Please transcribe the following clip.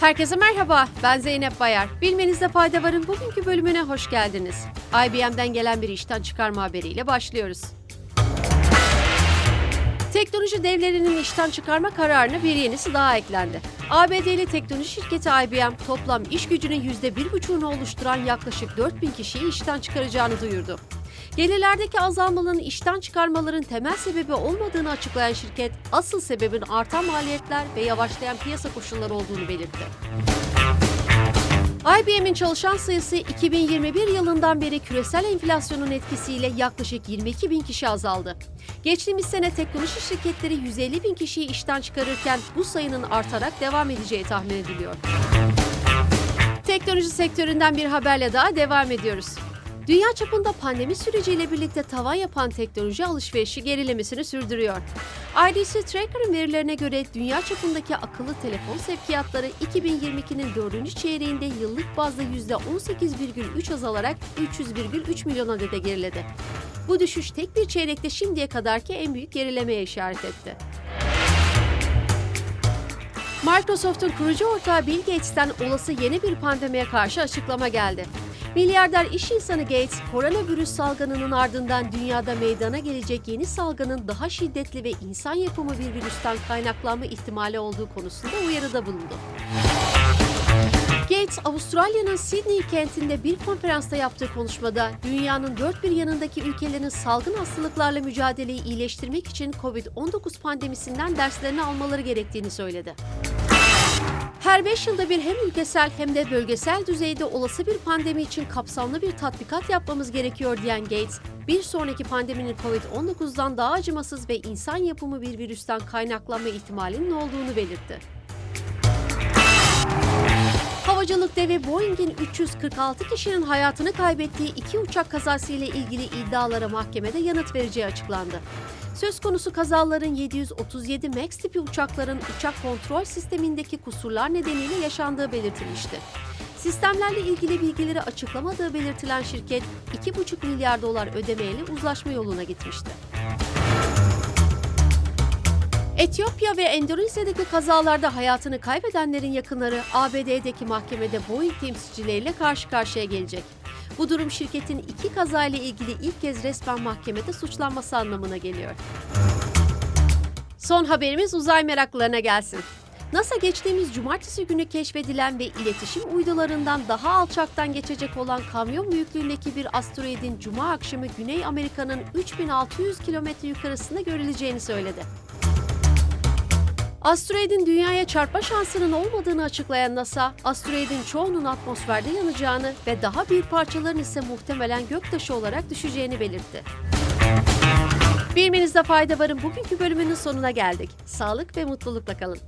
Herkese merhaba, ben Zeynep Bayar. Bilmenizde fayda varın bugünkü bölümüne hoş geldiniz. IBM'den gelen bir işten çıkarma haberiyle başlıyoruz. Teknoloji devlerinin işten çıkarma kararına bir yenisi daha eklendi. ABD'li teknoloji şirketi IBM toplam iş gücünün %1,5'unu oluşturan yaklaşık 4000 kişiyi işten çıkaracağını duyurdu. Gelirlerdeki azalmanın işten çıkarmaların temel sebebi olmadığını açıklayan şirket, asıl sebebin artan maliyetler ve yavaşlayan piyasa koşulları olduğunu belirtti. IBM'in çalışan sayısı 2021 yılından beri küresel enflasyonun etkisiyle yaklaşık 22 bin kişi azaldı. Geçtiğimiz sene teknoloji şirketleri 150 bin kişiyi işten çıkarırken bu sayının artarak devam edeceği tahmin ediliyor. Teknoloji sektöründen bir haberle daha devam ediyoruz. Dünya çapında pandemi süreciyle birlikte tavan yapan teknoloji alışverişi gerilemesini sürdürüyor. IDC Tracker'ın verilerine göre dünya çapındaki akıllı telefon sevkiyatları 2022'nin 4. çeyreğinde yıllık bazda %18,3 azalarak 300,3 milyon adede geriledi. Bu düşüş tek bir çeyrekte şimdiye kadarki en büyük gerilemeye işaret etti. Microsoft'un kurucu ortağı Bill Gates'ten olası yeni bir pandemiye karşı açıklama geldi. Milyarder iş insanı Gates, koronavirüs salgınının ardından dünyada meydana gelecek yeni salgının daha şiddetli ve insan yapımı bir virüsten kaynaklanma ihtimali olduğu konusunda uyarıda bulundu. Gates, Avustralya'nın Sydney kentinde bir konferansta yaptığı konuşmada dünyanın dört bir yanındaki ülkelerin salgın hastalıklarla mücadeleyi iyileştirmek için COVID-19 pandemisinden derslerini almaları gerektiğini söyledi. Her 5 yılda bir hem ülkesel hem de bölgesel düzeyde olası bir pandemi için kapsamlı bir tatbikat yapmamız gerekiyor diyen Gates, bir sonraki pandeminin COVID-19'dan daha acımasız ve insan yapımı bir virüsten kaynaklanma ihtimalinin olduğunu belirtti. Havacılık devi Boeing'in 346 kişinin hayatını kaybettiği iki uçak kazası ile ilgili iddialara mahkemede yanıt vereceği açıklandı. Söz konusu kazaların 737 MAX tipi uçakların uçak kontrol sistemindeki kusurlar nedeniyle yaşandığı belirtilmişti. Sistemlerle ilgili bilgileri açıklamadığı belirtilen şirket 2,5 milyar dolar ödemeyle uzlaşma yoluna gitmişti. Etiyopya ve Endonezya'daki kazalarda hayatını kaybedenlerin yakınları ABD'deki mahkemede Boeing temsilcileriyle karşı karşıya gelecek. Bu durum şirketin iki kazayla ilgili ilk kez resmen mahkemede suçlanması anlamına geliyor. Son haberimiz uzay meraklılarına gelsin. NASA geçtiğimiz cumartesi günü keşfedilen ve iletişim uydularından daha alçaktan geçecek olan kamyon büyüklüğündeki bir asteroidin cuma akşamı Güney Amerika'nın 3600 kilometre yukarısında görüleceğini söyledi. Asteroidin dünyaya çarpma şansının olmadığını açıklayan NASA, asteroidin çoğunun atmosferde yanacağını ve daha büyük parçaların ise muhtemelen göktaşı olarak düşeceğini belirtti. Bilmenizde fayda varın bugünkü bölümünün sonuna geldik. Sağlık ve mutlulukla kalın.